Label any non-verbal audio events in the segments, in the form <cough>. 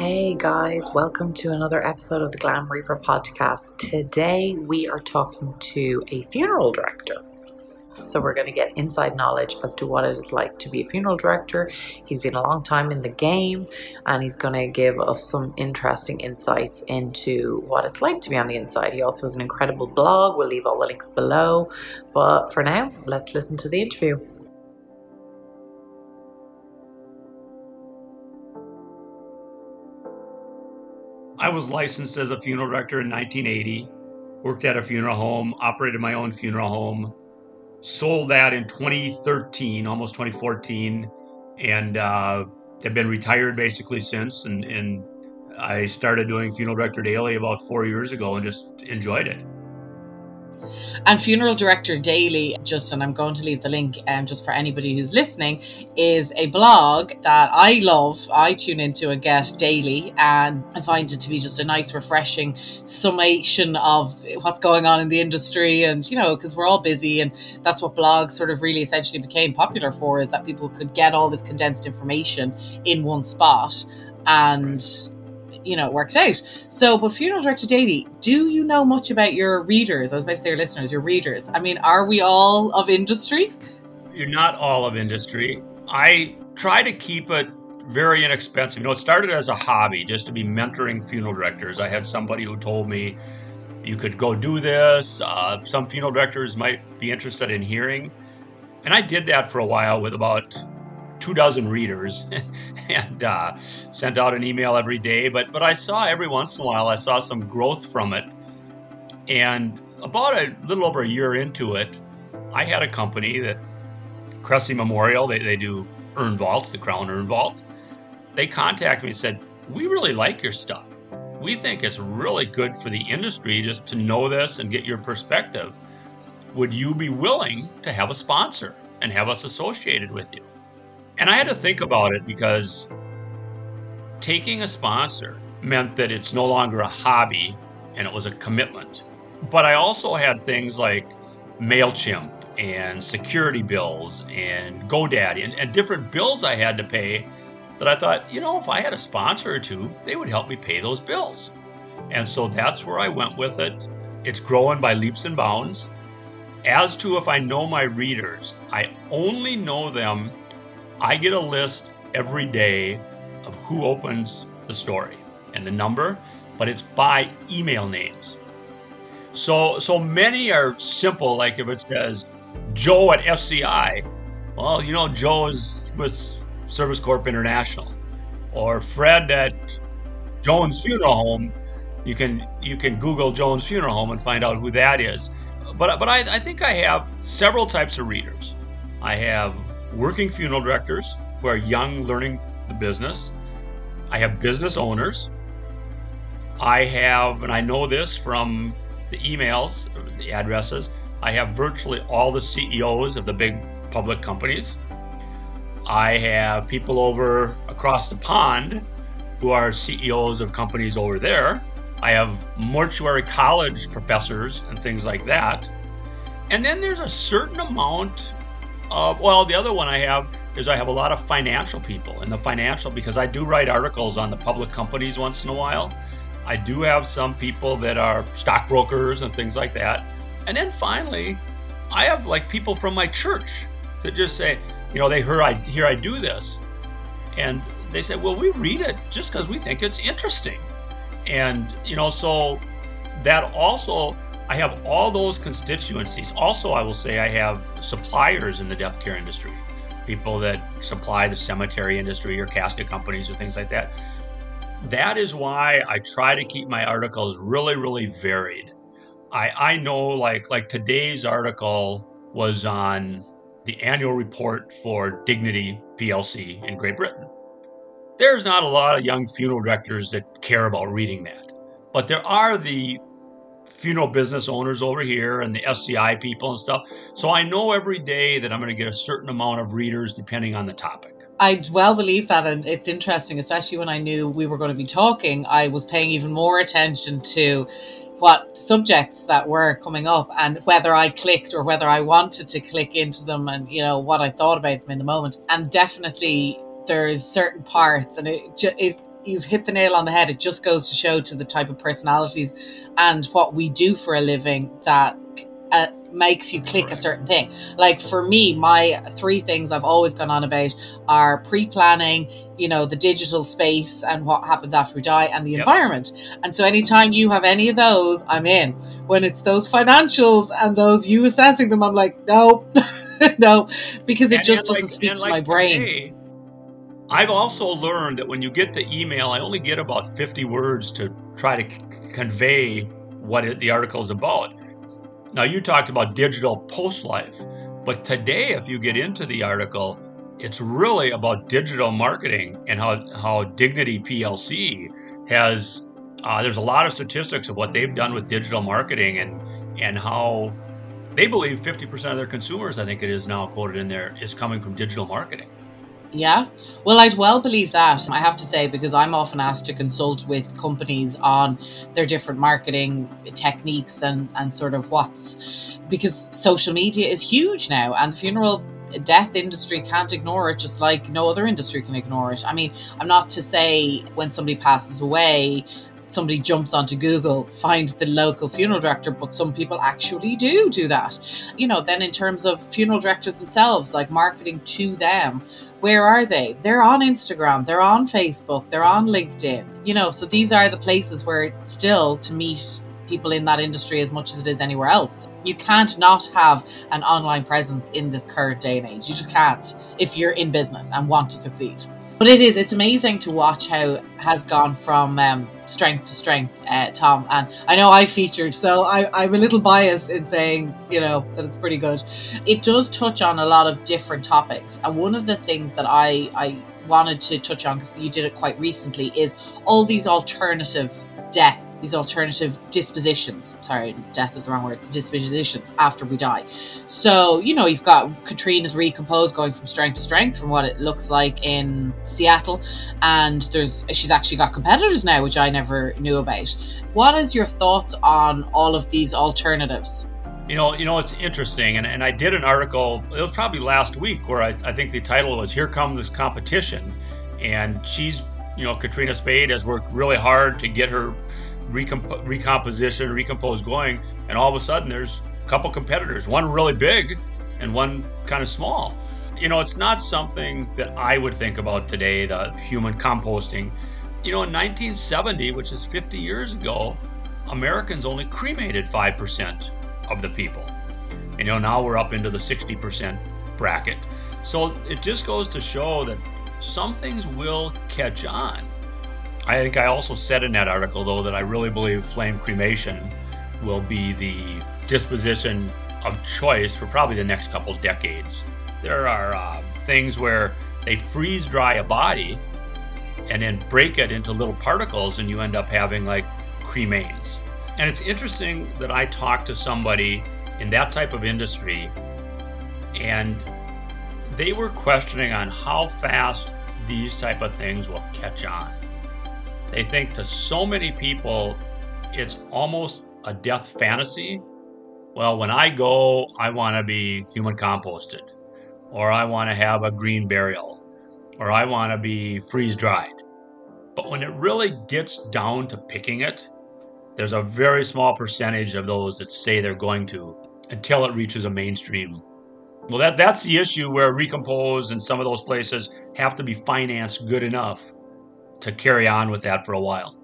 Hey guys, welcome to another episode of the Glam Reaper podcast. Today we are talking to a funeral director. So we're going to get inside knowledge as to what it is like to be a funeral director. He's been a long time in the game and he's going to give us some interesting insights into what it's like to be on the inside. He also has an incredible blog. We'll leave all the links below. But for now, let's listen to the interview. Was licensed as a funeral director in 1980, worked at a funeral home, operated my own funeral home, sold that in 2013, almost 2014, and uh, have been retired basically since. And, and I started doing Funeral Director Daily about four years ago and just enjoyed it. And Funeral Director Daily, just and I'm going to leave the link um, just for anybody who's listening, is a blog that I love. I tune into and get daily, and I find it to be just a nice, refreshing summation of what's going on in the industry. And you know, because we're all busy, and that's what blogs sort of really essentially became popular for is that people could get all this condensed information in one spot. And you know, it works out. So, but Funeral Director Daily, do you know much about your readers? I was about to say your listeners, your readers. I mean, are we all of industry? You're not all of industry. I try to keep it very inexpensive. You know, it started as a hobby, just to be mentoring funeral directors. I had somebody who told me you could go do this. Uh, some funeral directors might be interested in hearing. And I did that for a while with about two dozen readers <laughs> and uh, sent out an email every day. But but I saw every once in a while I saw some growth from it, and about a little over a year into it, I had a company that Cressy Memorial. They they do urn vaults, the Crown Urn Vault. They contacted me and said, "We really like your stuff. We think it's really good for the industry just to know this and get your perspective. Would you be willing to have a sponsor and have us associated with you?" And I had to think about it because taking a sponsor meant that it's no longer a hobby and it was a commitment. But I also had things like MailChimp and security bills and GoDaddy and, and different bills I had to pay that I thought, you know, if I had a sponsor or two, they would help me pay those bills. And so that's where I went with it. It's growing by leaps and bounds. As to if I know my readers, I only know them I get a list every day of who opens the story and the number, but it's by email names. So so many are simple, like if it says Joe at SCI, well, you know Joe is with Service Corp International, or Fred at Jones Funeral Home. You can you can Google Jones Funeral Home and find out who that is. But but I, I think I have several types of readers. I have working funeral directors who are young, learning the business. I have business owners. I have, and I know this from the emails, the addresses, I have virtually all the CEOs of the big public companies. I have people over across the pond who are CEOs of companies over there. I have mortuary college professors and things like that. And then there's a certain amount uh, well, the other one I have is I have a lot of financial people in the financial because I do write articles on the public companies once in a while. I do have some people that are stockbrokers and things like that. And then finally, I have like people from my church that just say, you know, they hear I hear I do this, and they say, well, we read it just because we think it's interesting, and you know, so that also I have all those constituencies. Also, I will say I have suppliers in the death care industry, people that supply the cemetery industry or casket companies or things like that. That is why I try to keep my articles really, really varied. I, I know like like today's article was on the annual report for Dignity PLC in Great Britain. There's not a lot of young funeral directors that care about reading that. But there are the funeral business owners over here and the SCI people and stuff. So I know every day that I'm going to get a certain amount of readers depending on the topic. I well believe that, and it's interesting, especially when I knew we were going to be talking. I was paying even more attention to what subjects that were coming up and whether I clicked or whether I wanted to click into them and you know what I thought about them in the moment. And definitely there's certain parts and it it you've hit the nail on the head. It just goes to show to the type of personalities and what we do for a living that uh, makes you click a certain thing. Like for me, my three things I've always gone on about are pre planning, you know, the digital space and what happens after we die, and the yep. environment. And so, anytime you have any of those, I'm in. When it's those financials and those you assessing them, I'm like, no, <laughs> no, because it and, just doesn't like, speak to like my brain. Today, I've also learned that when you get the email, I only get about 50 words to try to c- convey what it, the article is about. Now, you talked about digital post life, but today, if you get into the article, it's really about digital marketing and how, how Dignity PLC has. Uh, there's a lot of statistics of what they've done with digital marketing and and how they believe 50% of their consumers, I think it is now quoted in there, is coming from digital marketing. Yeah. Well, I'd well believe that, I have to say, because I'm often asked to consult with companies on their different marketing techniques and, and sort of what's because social media is huge now and the funeral death industry can't ignore it just like no other industry can ignore it. I mean, I'm not to say when somebody passes away somebody jumps onto Google, finds the local funeral director, but some people actually do do that. You know, then in terms of funeral directors themselves, like marketing to them, where are they? They're on Instagram, they're on Facebook, they're on LinkedIn. You know, so these are the places where still to meet people in that industry as much as it is anywhere else. You can't not have an online presence in this current day and age. You just can't if you're in business and want to succeed. But it is, it's amazing to watch how has gone from um, strength to strength, uh, Tom. And I know I featured, so I, I'm a little biased in saying, you know, that it's pretty good. It does touch on a lot of different topics. And one of the things that I, I wanted to touch on, because you did it quite recently, is all these alternative death these alternative dispositions. Sorry, death is the wrong word. Dispositions after we die. So you know you've got Katrina's recomposed, going from strength to strength from what it looks like in Seattle, and there's she's actually got competitors now, which I never knew about. What is your thoughts on all of these alternatives? You know, you know, it's interesting, and, and I did an article. It was probably last week where I, I think the title was "Here Comes the Competition," and she's, you know, Katrina Spade has worked really hard to get her recomp- recomposition, recompose going, and all of a sudden there's a couple competitors, one really big and one kind of small. You know, it's not something that I would think about today, the human composting. You know, in 1970, which is 50 years ago, Americans only cremated 5% of the people. And, you know, now we're up into the 60% bracket. So it just goes to show that some things will catch on. I think I also said in that article, though, that I really believe flame cremation will be the disposition of choice for probably the next couple decades. There are uh, things where they freeze dry a body and then break it into little particles, and you end up having like cremains. And it's interesting that I talked to somebody in that type of industry, and they were questioning on how fast these type of things will catch on. They think to so many people, it's almost a death fantasy. Well, when I go, I want to be human composted, or I want to have a green burial, or I want to be freeze dried. But when it really gets down to picking it, there's a very small percentage of those that say they're going to until it reaches a mainstream. Well, that, that's the issue where Recompose and some of those places have to be financed good enough to carry on with that for a while.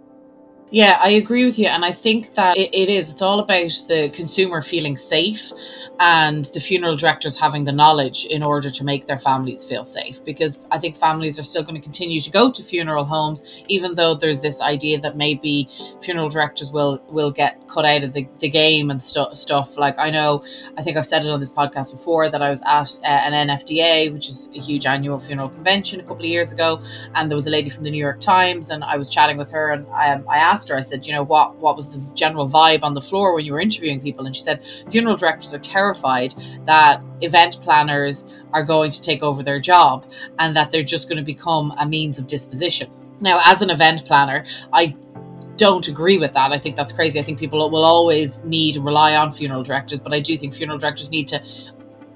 Yeah, I agree with you. And I think that it, it is, it's all about the consumer feeling safe and the funeral directors having the knowledge in order to make their families feel safe. Because I think families are still going to continue to go to funeral homes, even though there's this idea that maybe funeral directors will will get cut out of the, the game and stu- stuff. Like I know, I think I've said it on this podcast before that I was at uh, an NFDA, which is a huge annual funeral convention, a couple of years ago, and there was a lady from the New York Times, and I was chatting with her, and I, I asked her, I said, you know, what what was the general vibe on the floor when you were interviewing people? And she said, funeral directors are terrified that event planners are going to take over their job and that they're just going to become a means of disposition. Now, as an event planner, I don't agree with that. I think that's crazy. I think people will always need rely on funeral directors, but I do think funeral directors need to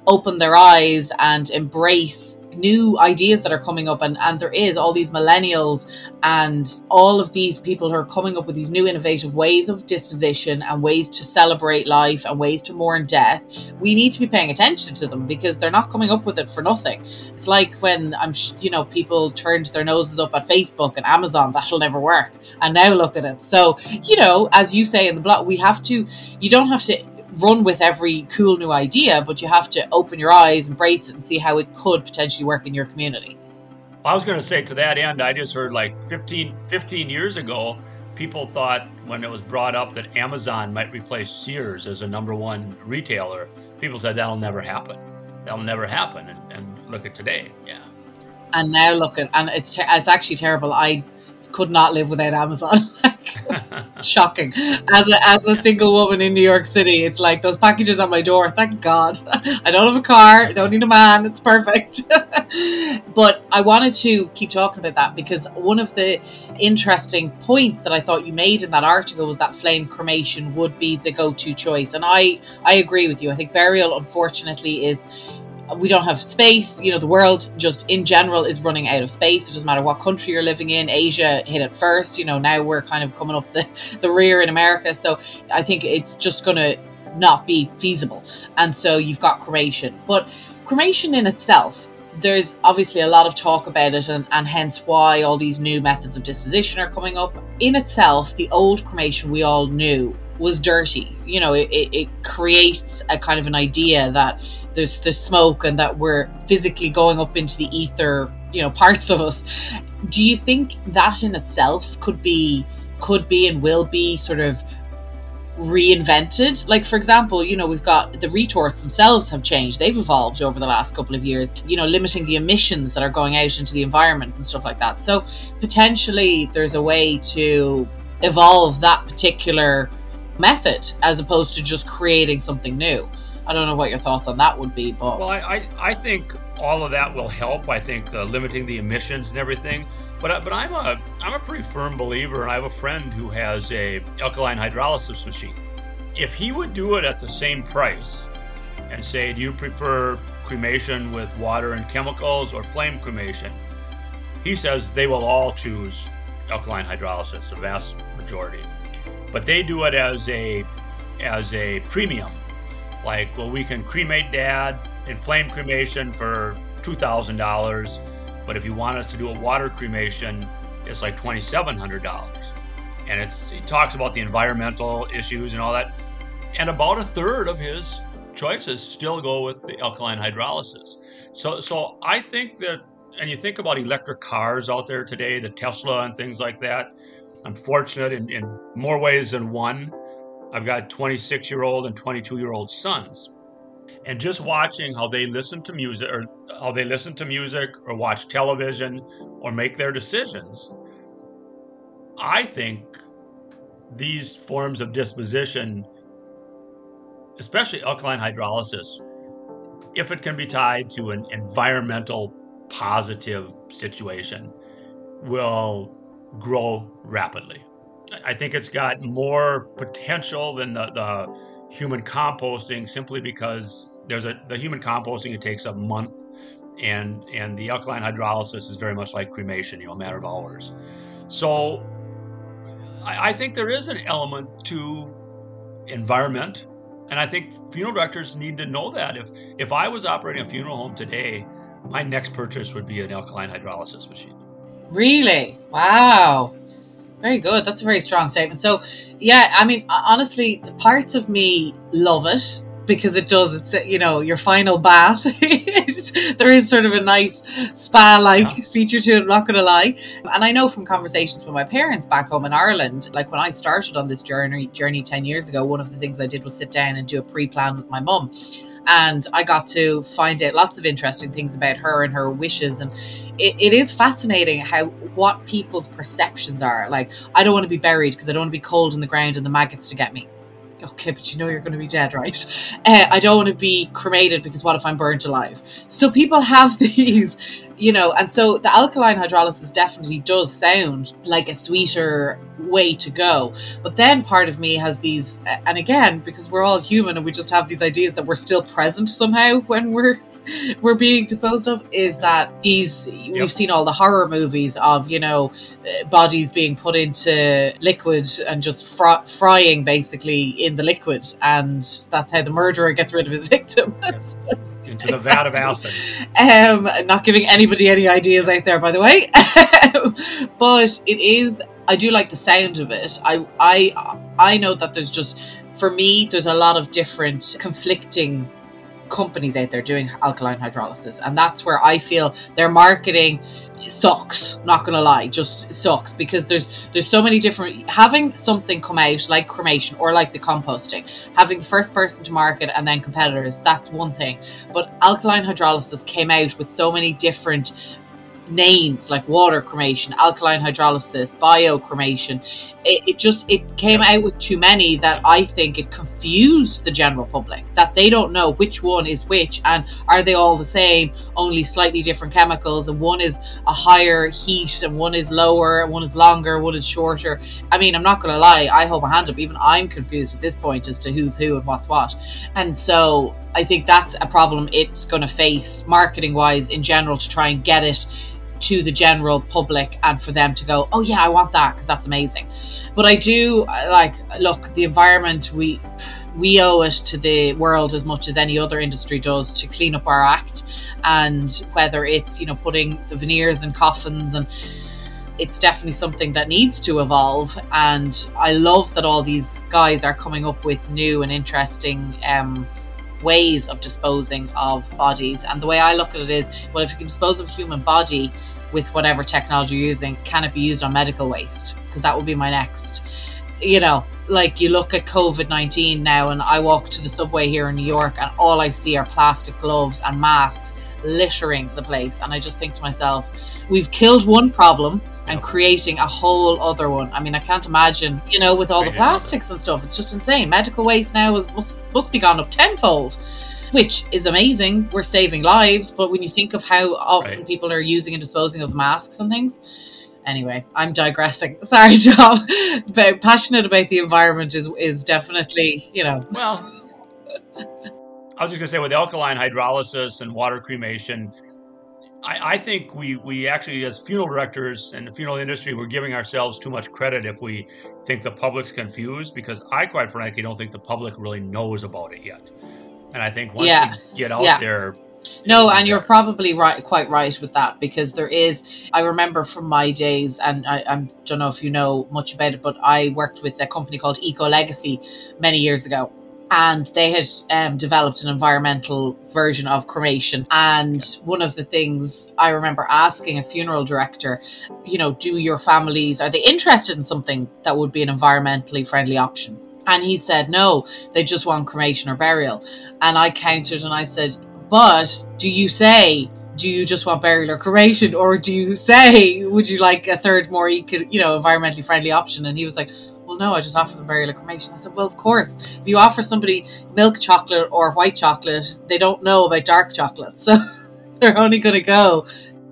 open their eyes and embrace new ideas that are coming up and, and there is all these millennials and all of these people who are coming up with these new innovative ways of disposition and ways to celebrate life and ways to mourn death. We need to be paying attention to them because they're not coming up with it for nothing. It's like when i'm you know people turned their noses up at facebook and amazon that'll never work. And now look at it. So you know as you say in the blog we have to you don't have to run with every cool new idea, but you have to open your eyes, embrace it, and see how it could potentially work in your community. I was going to say to that end, I just heard like 15, 15 years ago, people thought when it was brought up that Amazon might replace Sears as a number one retailer, people said that'll never happen. That'll never happen. And, and look at today. Yeah. And now look at, and it's, te- it's actually terrible. I could not live without Amazon. <laughs> <laughs> shocking. As a, as a single woman in New York City, it's like those packages at my door. Thank God. <laughs> I don't have a car. I don't need a man. It's perfect. <laughs> but I wanted to keep talking about that because one of the interesting points that I thought you made in that article was that flame cremation would be the go-to choice, and I I agree with you. I think burial, unfortunately, is we don't have space. You know, the world just in general is running out of space. It doesn't matter what country you're living in. Asia hit it first. You know, now we're kind of coming up the, <laughs> the rear in America. So I think it's just going to not be feasible. And so you've got cremation. But cremation in itself, there's obviously a lot of talk about it, and, and hence why all these new methods of disposition are coming up. In itself, the old cremation we all knew was dirty. You know, it, it, creates a kind of an idea that there's the smoke and that we're physically going up into the ether, you know, <laughs> parts of us. Do you think that in itself could be could be and will be sort of reinvented. Like, for example, you know, we've got the retorts themselves have changed. They've evolved over the last couple of years, you know, limiting the emissions that are going out into the environment and stuff like that. So, potentially, there's a way to evolve that particular method as opposed to just creating something new. I don't know what your thoughts on that would be, but well, I, I, I think all of that will help. I think the limiting the emissions and everything. But but I'm a I'm a pretty firm believer, and I have a friend who has a alkaline hydrolysis machine. If he would do it at the same price, and say, do you prefer cremation with water and chemicals or flame cremation? He says they will all choose alkaline hydrolysis, the vast majority but they do it as a as a premium. Like, well, we can cremate dad in flame cremation for two thousand dollars, but if you want us to do a water cremation, it's like twenty seven hundred dollars. And it's he talks about the environmental issues and all that, and about a third of his choices still go with the alkaline hydrolysis. So, so I think that, and you think about electric cars out there today, the Tesla and things like that I'm fortunate in, in more ways than one. I've got 26 year old and 22 year old sons. And just watching how they listen to music or how they listen to music or watch television or make their decisions, I think these forms of disposition, especially alkaline hydrolysis, if it can be tied to an environmental positive situation, will grow rapidly. I think it's got more potential than the, the human composting simply because there's a the human composting it takes a month and and the alkaline hydrolysis is very much like cremation, you know, a matter of hours. So I, I think there is an element to environment. And I think funeral directors need to know that. If if I was operating a funeral home today, my next purchase would be an alkaline hydrolysis machine. Really? Wow. Very good. That's a very strong statement. So, yeah, I mean, honestly, the parts of me love it because it does. It's you know your final bath. <laughs> there is sort of a nice spa-like yeah. feature to it. I'm not going to lie. And I know from conversations with my parents back home in Ireland, like when I started on this journey journey ten years ago, one of the things I did was sit down and do a pre-plan with my mum and I got to find out lots of interesting things about her and her wishes and it, it is fascinating how what people's perceptions are like I don't want to be buried because I don't want to be cold in the ground and the maggots to get me okay, but you know you're going to be dead, right? <laughs> Uh, I don't want to be cremated because what if I'm burnt alive? So people have <laughs> these, you know, and so the alkaline hydrolysis definitely does sound like a sweeter way to go. But then part of me has these, and again, because we're all human and we just have these ideas that we're still present somehow <laughs> when we're we're being disposed of is that these yep. we've seen all the horror movies of you know uh, bodies being put into liquid and just fr- frying basically in the liquid and that's how the murderer gets rid of his <laughs> victim yep. <laughs> into the vat of acid. Um not giving anybody any ideas out there by the way. <laughs> But it is i do like the sound of it. I i i know that there's just for me there's a lot of different conflicting companies out there doing alkaline hydrolysis. And that's where i feel their marketing sucks not gonna lie just sucks because there's there's so many different having something come out like cremation or like the composting having the first person to market and then competitors that's one thing. But alkaline hydrolysis came out with so many different names like water cremation, alkaline hydrolysis, biocremation. It, it just it came out with too many that I think it confused the general public that they don't know which one is which and are they all the same, only slightly different chemicals and one is a higher heat and one is lower, one is longer, one is shorter. I mean, I'm not gonna lie, I hold my hand up, even I'm confused at this point as to who's who and what's what. And so I think that's a problem it's going to face marketing wise in general to try and get it to the general public and for them to go, oh yeah, I want that because that's amazing. But I do like look the environment we we owe it to the world as much as any other industry does to clean up our act and whether it's you know putting the veneers and coffins and it's definitely something that needs to evolve and i love that all these guys are coming up with new and interesting um, ways of disposing of bodies. And the way I look at it is, well, if you can dispose of a human body with whatever technology you're using, can it be used on medical waste? Because that would be my next. You know, like you look at COVID 19 now, and I walk to the subway here in New York, and all I see are plastic gloves and masks littering the place. And I just think to myself, we've killed one problem and creating a whole other one. I mean, I can't imagine, you know, with all the plastics and stuff. It's just insane. Medical waste now is must, must be gone up tenfold, which is amazing. We're saving lives, but when you think of how often right. people are using and disposing of masks and things, anyway, I'm digressing. <laughs> Sorry, Tom. but passionate about the environment is is definitely, you know. Well, I was just going to say with alkaline hydrolysis and water cremation, I, I, think we, we actually, as funeral directors and the funeral industry, we're giving ourselves too much credit if we think the public's confused because I, quite frankly, don't think the public really knows about it yet. And I think once yeah. we get out yeah. there, no, and you're probably right, quite right with that because there is. I remember from my days, and I, I don't know if you know much about it, but I worked with a company called Eco Legacy many years ago, and they had um, developed an environmental version of cremation. And one of the things I remember asking a funeral director, you know, do your families, are they interested in something that would be an environmentally friendly option? And he said, no, they just want cremation or burial. And I countered and I said, but do you say do you just want burial or cremation or do you say would you like a third more could you know environmentally friendly option and he was like no, I just offer them burial cremation. I said, well, of course. If you offer somebody milk chocolate or white chocolate, they don't know about dark chocolate. So <laughs> they're only going to go.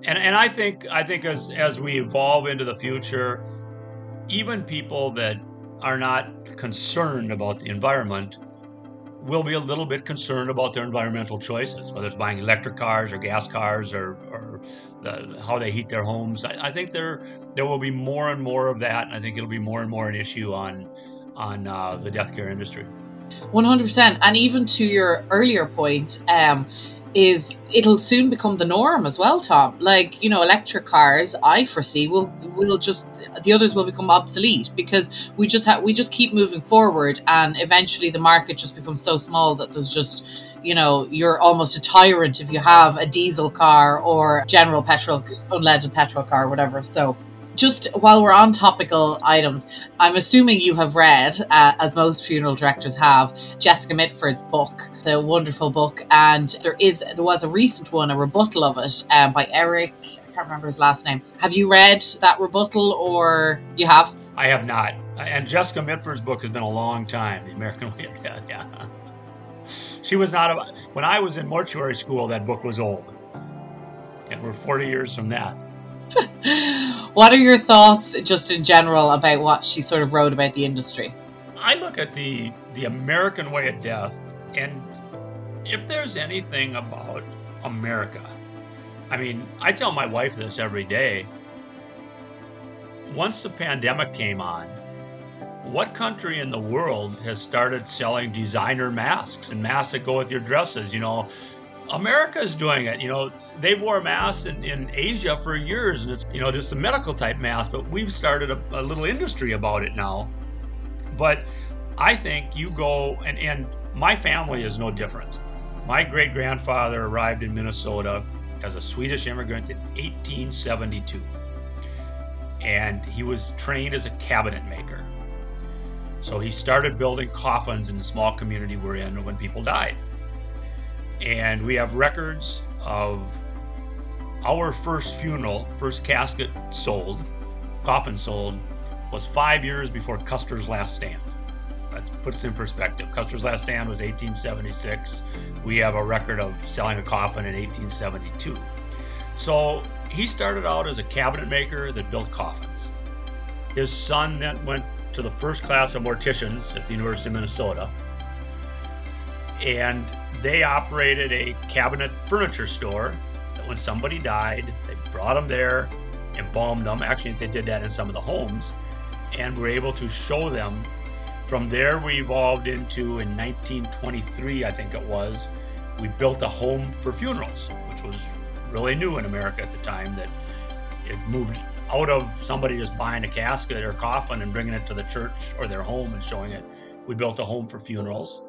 And, and I think I think as as we evolve into the future, even people that are not concerned about the environment will be a little bit concerned about their environmental choices, whether it's buying electric cars or gas cars or, or the, how they heat their homes. I, I, think there there will be more and more of that, and I think it'll be more and more an issue on on uh, the death care industry. One hundred percent, and even to your earlier point, um, is it'll soon become the norm as well, Tom. Like you know, electric cars, I foresee will will just the others will become obsolete because we just have we just keep moving forward, and eventually the market just becomes so small that there's just you know you're almost a tyrant if you have a diesel car or general petrol unleaded petrol car whatever. So just while we're on topical items, I'm assuming you have read, uh, as most funeral directors have, Jessica Mitford's book, the wonderful book, and there is there was a recent one, a rebuttal of it um, by Eric. I can't remember his last name. Have you read that rebuttal, or you have? I have not. And Jessica Mitford's book has been a long time. The American <laughs> Way of Death. Yeah. She was not a, when I was in mortuary school. That book was old, and we're 40 years from that. <laughs> what are your thoughts, just in general, about what she sort of wrote about the industry? I look at the the American way of death, and if there's anything about America. I mean, I tell my wife this every day. Once the pandemic came on, what country in the world has started selling designer masks and masks that go with your dresses? You know, America is doing it. You know, they wore masks in, in Asia for years, and it's, you know, just a medical type mask, but we've started a, a little industry about it now. But I think you go, and, and my family is no different. My great grandfather arrived in Minnesota as a Swedish immigrant in 1872. And he was trained as a cabinet maker. So he started building coffins in the small community we're in when people died. And we have records of our first funeral, first casket sold, coffin sold, was five years before Custer's last stand. That puts in perspective. Custer's last stand was 1876. We have a record of selling a coffin in 1872. So he started out as a cabinet maker that built coffins. His son then went to the first class of morticians at the University of Minnesota. And they operated a cabinet furniture store that when somebody died, they brought them there, embalmed them. Actually, they did that in some of the homes and were able to show them. From there, we evolved into, in 1923, I think it was, we built a home for funerals, which was really new in America at the time that it moved out of somebody just buying a casket or coffin and bringing it to the church or their home and showing it. We built a home for funerals.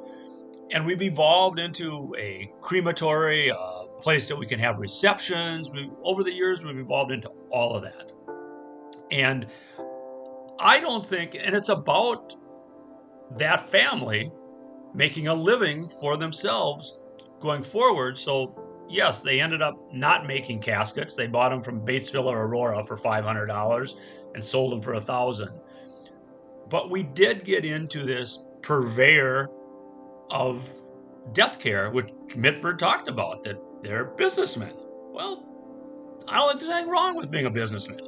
And we've evolved into a crematory, a place that we can have receptions. We, over the years, we've evolved into all of that. And I don't think, and it's about that family making a living for themselves going forward. So yes, they ended up not making caskets. They bought them from Batesville or Aurora for $500 and sold them for a thousand. But we did get into this purveyor of death care, which Mitford talked about, that they're businessmen. Well, I don't think there's anything wrong with being a businessman.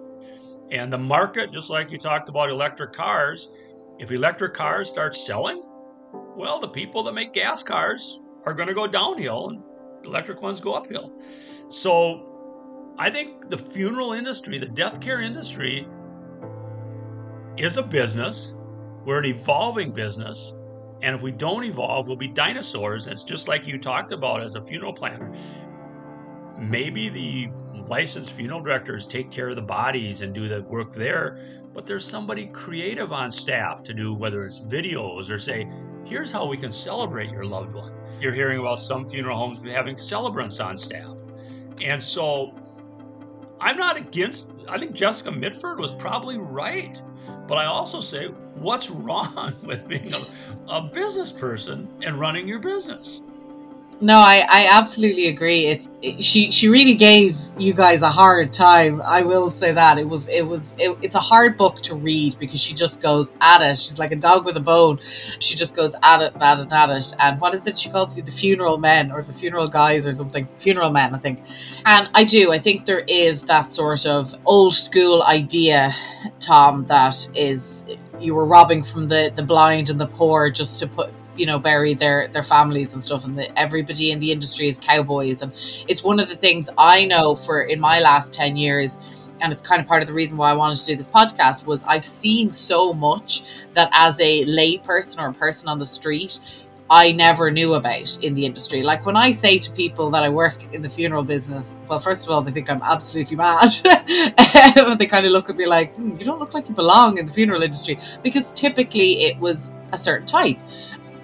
And the market, just like you talked about electric cars, if electric cars start selling, well, the people that make gas cars are going to go downhill and electric ones go uphill. So I think the funeral industry, the death care industry, is a business. We're an evolving business. And if we don't evolve, we'll be dinosaurs. It's just like you talked about as a funeral planner. Maybe the licensed funeral directors take care of the bodies and do the work there, but there's somebody creative on staff to do whether it's videos or say, here's how we can celebrate your loved one you're hearing about some funeral homes having celebrants on staff. And so I'm not against, I think Jessica Mitford was probably right. But I also say, what's <laughs> wrong with being a, a business person and running your business? No, I, I absolutely agree. It's it, she she really gave you guys a hard time. I will say that it was it was it, it's a hard book to read because she just goes at it. She's like a dog with a bone. She just goes at it at it at it. And what is it she calls you? The funeral men or the funeral guys or something? Funeral men, I think. And I do. I think there is that sort of old school idea, Tom, that is you were robbing from the the blind and the poor just to put you know bury their their families and stuff and the, everybody in the industry is cowboys and it's one of the things i know for in my last 10 years and it's kind of part of the reason why i wanted to do this podcast was i've seen so much that as a lay person or a person on the street I never knew about in the industry. Like when I say to people that I work in the funeral business, well, first of all, they think I'm absolutely mad. <laughs> And they kind of look at me like, hmm, you don't look like you belong in the funeral industry because typically it was a certain type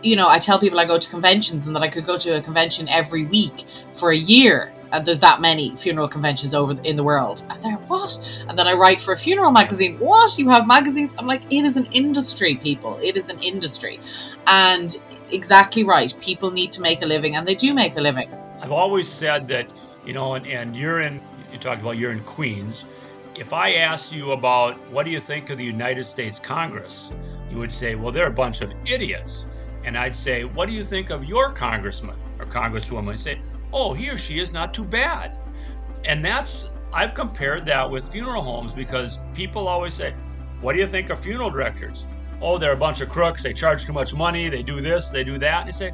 you know, I tell people I go to conventions and that I could go to a convention every week for a year. And there's that many funeral conventions over in the world. And they're what? And then I write for a funeral magazine. What? You have magazines? I'm like, it is an industry, people. It is an industry. And exactly right. People need to make a living and they do make a living. I've always said that, you know, and, and you're in, you talked about you're in Queens. If I asked you about what do you think of the United States Congress, you would say, well, they're a bunch of idiots and I'd say, What do you think of your congressman or congresswoman? I'd say, Oh, he or she is not too bad. And that's, I've compared that with funeral homes because people always say, What do you think of funeral directors? Oh, they're a bunch of crooks. They charge too much money. They do this, they do that. And you say,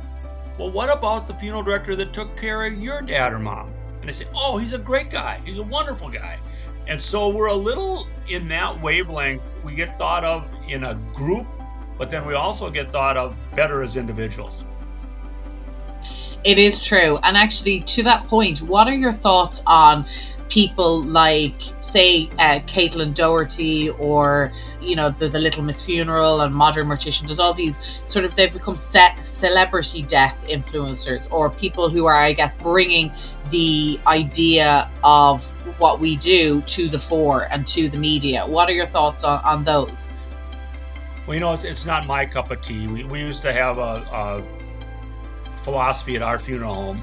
Well, what about the funeral director that took care of your dad or mom? and they say, "Oh, he's a great guy. He's a wonderful guy." And so we're a little in that wavelength. We get thought of in a group, but then we also get thought of better as individuals. It is true. And actually, to that point, what are your thoughts on people like, say, uh, Caitlin Doughty, or, you know, there's a Little Miss Funeral and Modern Mortician. There's all these sort of, they've become set celebrity death influencers, or people who are, I guess, bringing the idea of what we do to the fore and to the media. What are your thoughts on, on those? Well, you know, it's, it's not my cup of tea. We, we used to have a, a philosophy at our funeral home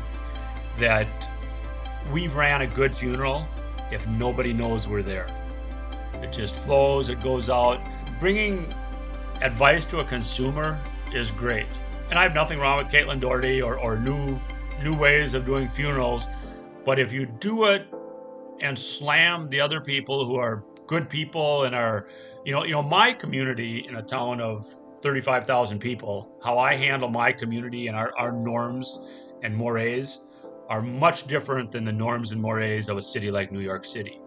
that we ran a good funeral if nobody knows we're there. It just flows, it goes out. Bringing advice to a consumer is great. And I have nothing wrong with Caitlin Doughty or, or new new ways of doing funerals. But if you do it and slam the other people who are good people and are, you know, you know, my community in a town of 35,000 people, how I handle my community and our, our norms and mores are much different than the norms and mores of a city like New York City.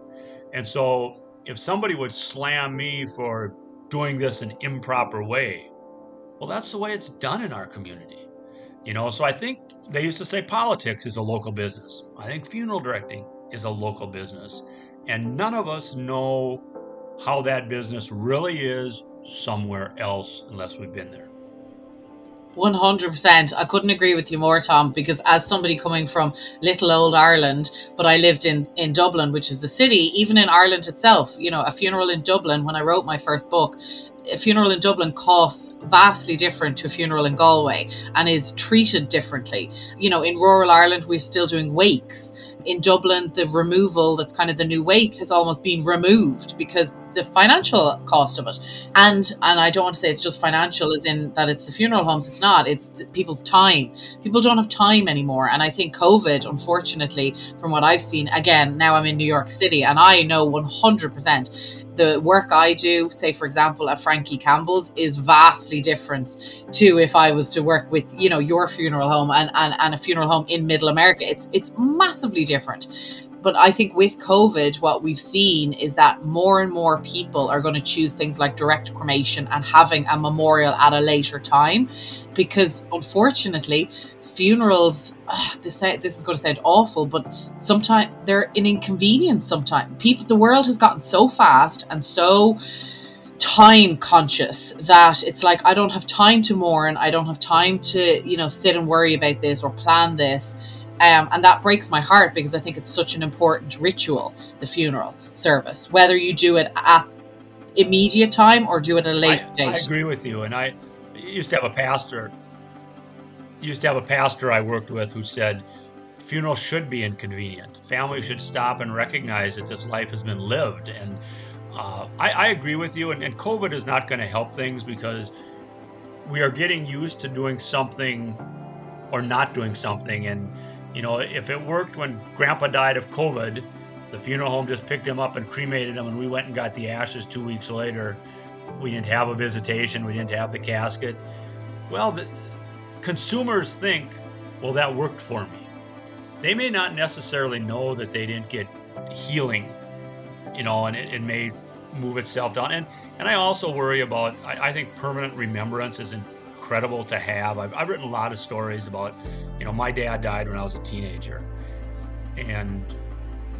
And so if somebody would slam me for doing this an improper way, well, that's the way it's done in our community. You know, so I think they used to say politics is a local business. I think funeral directing is a local business. And none of us know how that business really is somewhere else unless we've been there. 100%. I couldn't agree with you more, Tom, because as somebody coming from little old Ireland, but I lived in, in Dublin, which is the city, even in Ireland itself, you know, a funeral in Dublin, when I wrote my first book, a funeral in Dublin costs vastly different to a funeral in Galway and is treated differently. You know, in rural Ireland, we're still doing wakes in Dublin, the removal that's kind of the new wake has almost been removed because the financial cost of it. And and I don't want to say it's just financial as in that it's the funeral homes. It's not. It's people's time. People don't have time anymore. And I think COVID, unfortunately, from what I've seen, again, now I'm in New York City and I know 100% the work I do, say for example at Frankie Campbell's, is vastly different to if I was to work with, you know, your funeral home and, and, and a funeral home in middle America. It's it's massively different. But I think with COVID, what we've seen is that more and more people are going to choose things like direct cremation and having a memorial at a later time. Because unfortunately, funerals ugh, this this is going to sound awful but sometimes they're an inconvenience sometimes people the world has gotten so fast and so time conscious that it's like I don't have time to mourn I don't have time to you know sit and worry about this or plan this um, and that breaks my heart because I think it's such an important ritual the funeral service. Whether you do it at immediate time or do it at a late I, date. I agree with you and I used to have a pastor used to have a pastor I worked with who said, funerals should be inconvenient. Families should stop and recognize that this life has been lived. And uh, I, I, agree with you. And, and COVID is not going to help things because we are getting used to doing something or not doing something. And, you know, if it worked when grandpa died of COVID, the funeral home just picked him up and cremated him, and we went and got the ashes two weeks later. We didn't have a visitation, we didn't have the casket. Well, the, consumers think, well, that worked for me. They may not necessarily know that they didn't get healing, you know, and it, it may move itself down. And and I also worry about. I, I think permanent remembrance is incredible to have. I've, I've written a lot of stories about, you know, my dad died when I was a teenager, and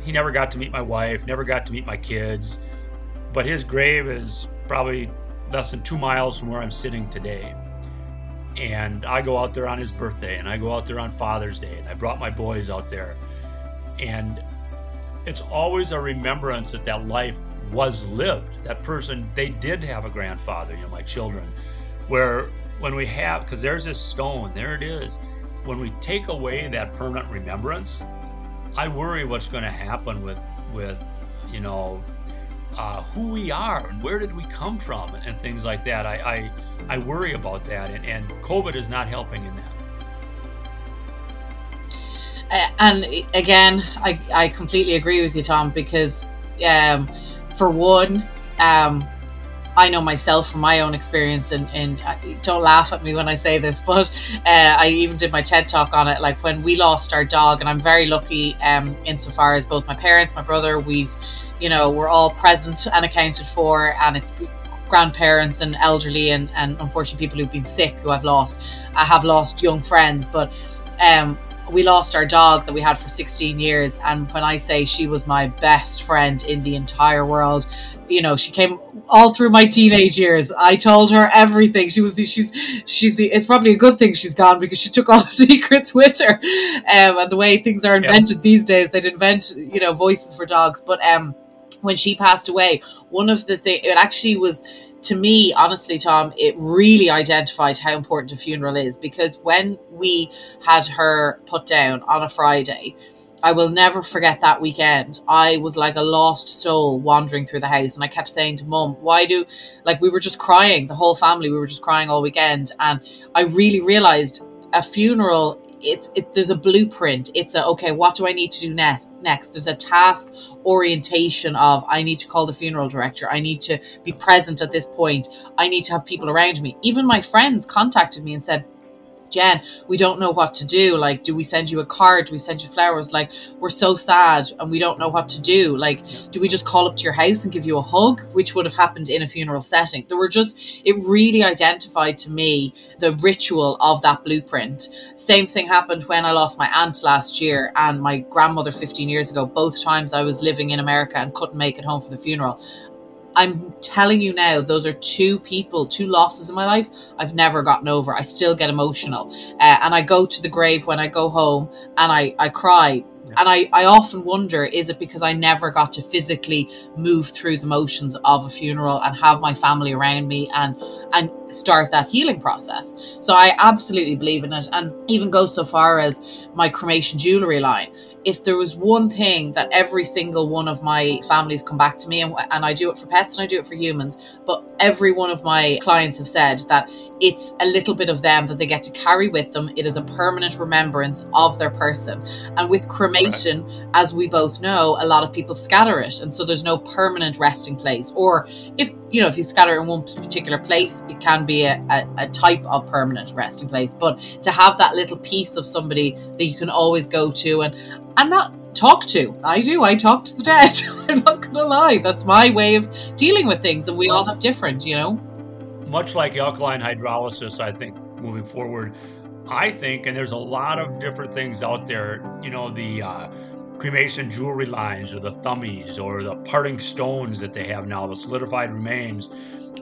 he never got to meet my wife, never got to meet my kids, but his grave is probably less than two miles from where I'm sitting today and I go out there on his birthday and I go out there on Father's Day and I brought my boys out there. And it's always a remembrance that that life was lived. That person, they did have a grandfather, you know, my children. Where when we have, because there's this stone, there it is. When we take away that permanent remembrance, I worry what's going to happen with, with, you know, uh, who we are and where did we come from and things like that. I, I, I worry about that, and, and COVID is not helping in that. Uh, and again, I, I completely agree with you, Tom, because um, for one, um, I know myself from my own experience, and, and don't laugh at me when I say this, <laughs> but uh, I even did my TED talk on it. Like when we lost our dog, and I'm very lucky um, insofar as both my parents, my brother, we've, you know, we're all present and accounted for, and it's grandparents and elderly and, and unfortunately people who've been sick who I've lost. I have lost young friends, but um, we lost our dog that we had for 16 years. And when I say she was my best friend in the entire world, you know, she came all through my teenage years. I told her everything. She was the, she's, she's the, it's probably a good thing she's gone because she took all the <laughs> secrets with her. Um, and the way things are invented these days, they'd invent, you know, voices for dogs. But, um, when she passed away, one of the things, it actually was, to me, honestly, Tom, it really identified how important a funeral is because when we had her put down on a Friday, I will never forget that weekend. I was like a lost soul wandering through the house, and I kept saying to mum, Why do, like, we were just crying, the whole family, we were just crying all weekend. And I really realized a funeral it's it, there's a blueprint. It's a okay what do i need to do next next? There's a task orientation of i need to call the funeral director. I need to be present at this point. I need to have people around me. Even my friends contacted me and said Jen, we don't know what to do. Like, do we send you a card? Do we send you flowers? Like, we're so sad and we don't know what to do. Like, do we just call up to your house and give you a hug, which would have happened in a funeral setting? There were just, it really identified to me the ritual of that blueprint. Same thing happened when I lost my aunt last year and my grandmother 15 years ago. Both times I was living in America and couldn't make it home for the funeral. I'm telling you now, those are two people, two losses in my life I've never gotten over. I still get emotional. Uh, and I go to the grave when I go home and I, I cry. Yeah. And I, I often wonder is it because I never got to physically move through the motions of a funeral and have my family around me and and start that healing process? So I absolutely believe in it and even go so far as my cremation jewelry line if there was one thing that every single one of my families come back to me and, and I do it for pets and I do it for humans but every one of my clients have said that it's a little bit of them that they get to carry with them it is a permanent remembrance of their person and with cremation right. as we both know a lot of people scatter it and so there's no permanent resting place or if you know if you scatter in one particular place it can be a, a, a type of permanent resting place but to have that little piece of somebody that you can always go to and and not talk to. I do. I talk to the dead. <laughs> I'm not to lie. That's my way of dealing with things, and we all have different, you know. Much like alkaline hydrolysis, I think moving forward, I think, and there's a lot of different things out there. You know, the uh, cremation jewelry lines, or the thumbies, or the parting stones that they have now, the solidified remains.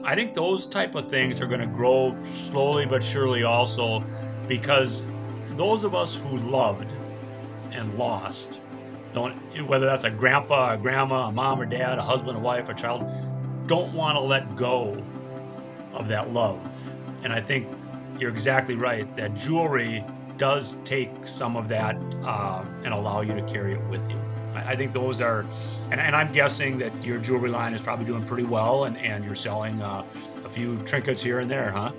I think those type of things are going to grow slowly but surely, also, because those of us who loved and lost. Don't whether that's a grandpa, a grandma, a mom or dad, a husband, a wife, a child, don't want to let go of that love. And I think you're exactly right that jewelry does take some of that uh, and allow you to carry it with you. I, I think those are, and, and, I'm guessing that your jewelry line is probably doing pretty well, and, and you're selling uh, a few trinkets here and there, huh?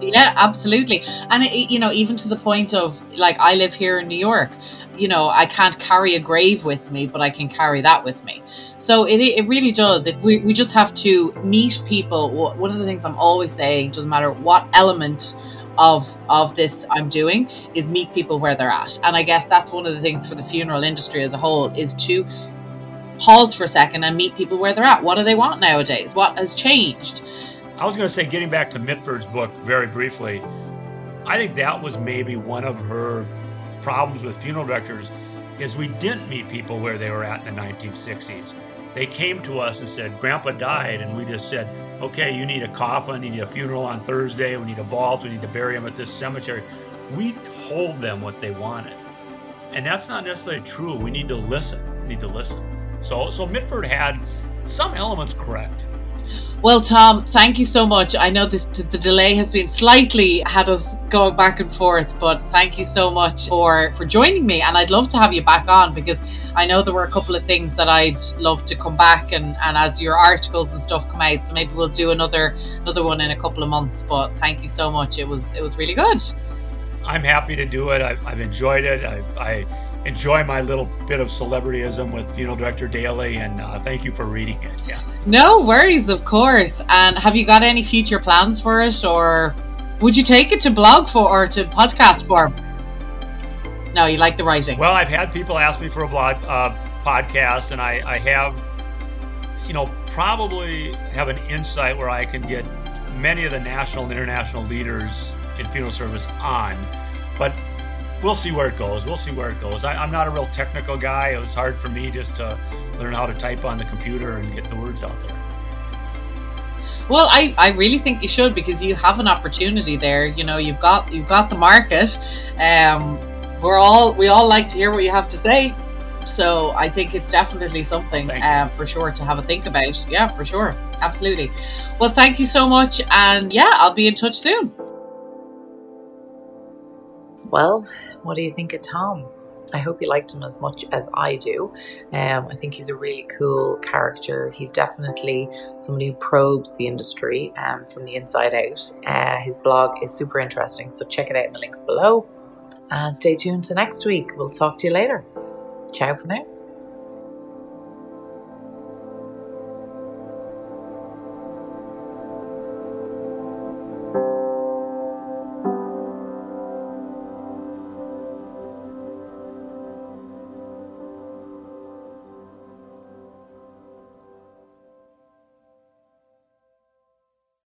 Yeah, absolutely. And it, you know, even to the point of like I live here in New York you know, I can't carry a grave with me, but I can carry that with me. So it, it really does. It, we, we just have to meet people. One of the things I'm always saying, doesn't matter what element of of this I'm doing, is meet people where they're at. And I guess that's one of the things for the funeral industry as a whole is to pause for a second and meet people where they're at. What do they want nowadays? What has changed? I was going to say, getting back to Mitford's book very briefly, I think that was maybe one of her problems with funeral directors is we didn't meet people where they were at in the 1960s. They came to us and said, Grandpa died, and we just said, okay, you need a coffin, you need a funeral on Thursday, we need a vault, we need to bury him at this cemetery. We told them what they wanted. And that's not necessarily true. We need to listen. We need to listen. So so Mitford had some elements correct. Well, Tom, thank you so much. I know this the delay has been slightly had us going back and forth, but thank you so much for for joining me. And I'd love to have you back on because I know there were a couple of things that I'd love to come back and and as your articles and stuff come out, so maybe we'll do another another one in a couple of months. But thank you so much. It was it was really good. I'm happy to do it. I've, I've enjoyed it. I've, I enjoy my little bit of celebrityism with Funeral Director Daily, and uh, thank you for reading it. Yeah. No worries, of course. And have you got any future plans for it, or would you take it to blog for or to podcast form? No, you like the writing. Well, I've had people ask me for a blog uh, podcast, and I, I have, you know, probably have an insight where I can get many of the national and international leaders in funeral service on. But we'll see where it goes. We'll see where it goes. I, am not a real technical guy. It was hard for me just to learn how to type on the computer and get the words out there. Well, I, I really think you should because you have an opportunity there. You know, you've got you've got the market. Um, we're all we all like to hear what you have to say. So I think it's definitely something uh, for sure to have a think about. Yeah, for sure, absolutely. Well, thank you so much, and yeah, I'll be in touch soon. Well, what do you think of Tom? I hope you liked him as much as I do. Um, I think he's a really cool character. He's definitely somebody who probes the industry um, from the inside out. Uh, his blog is super interesting, so check it out in the links below. And stay tuned to next week. We'll talk to you later. Ciao for now.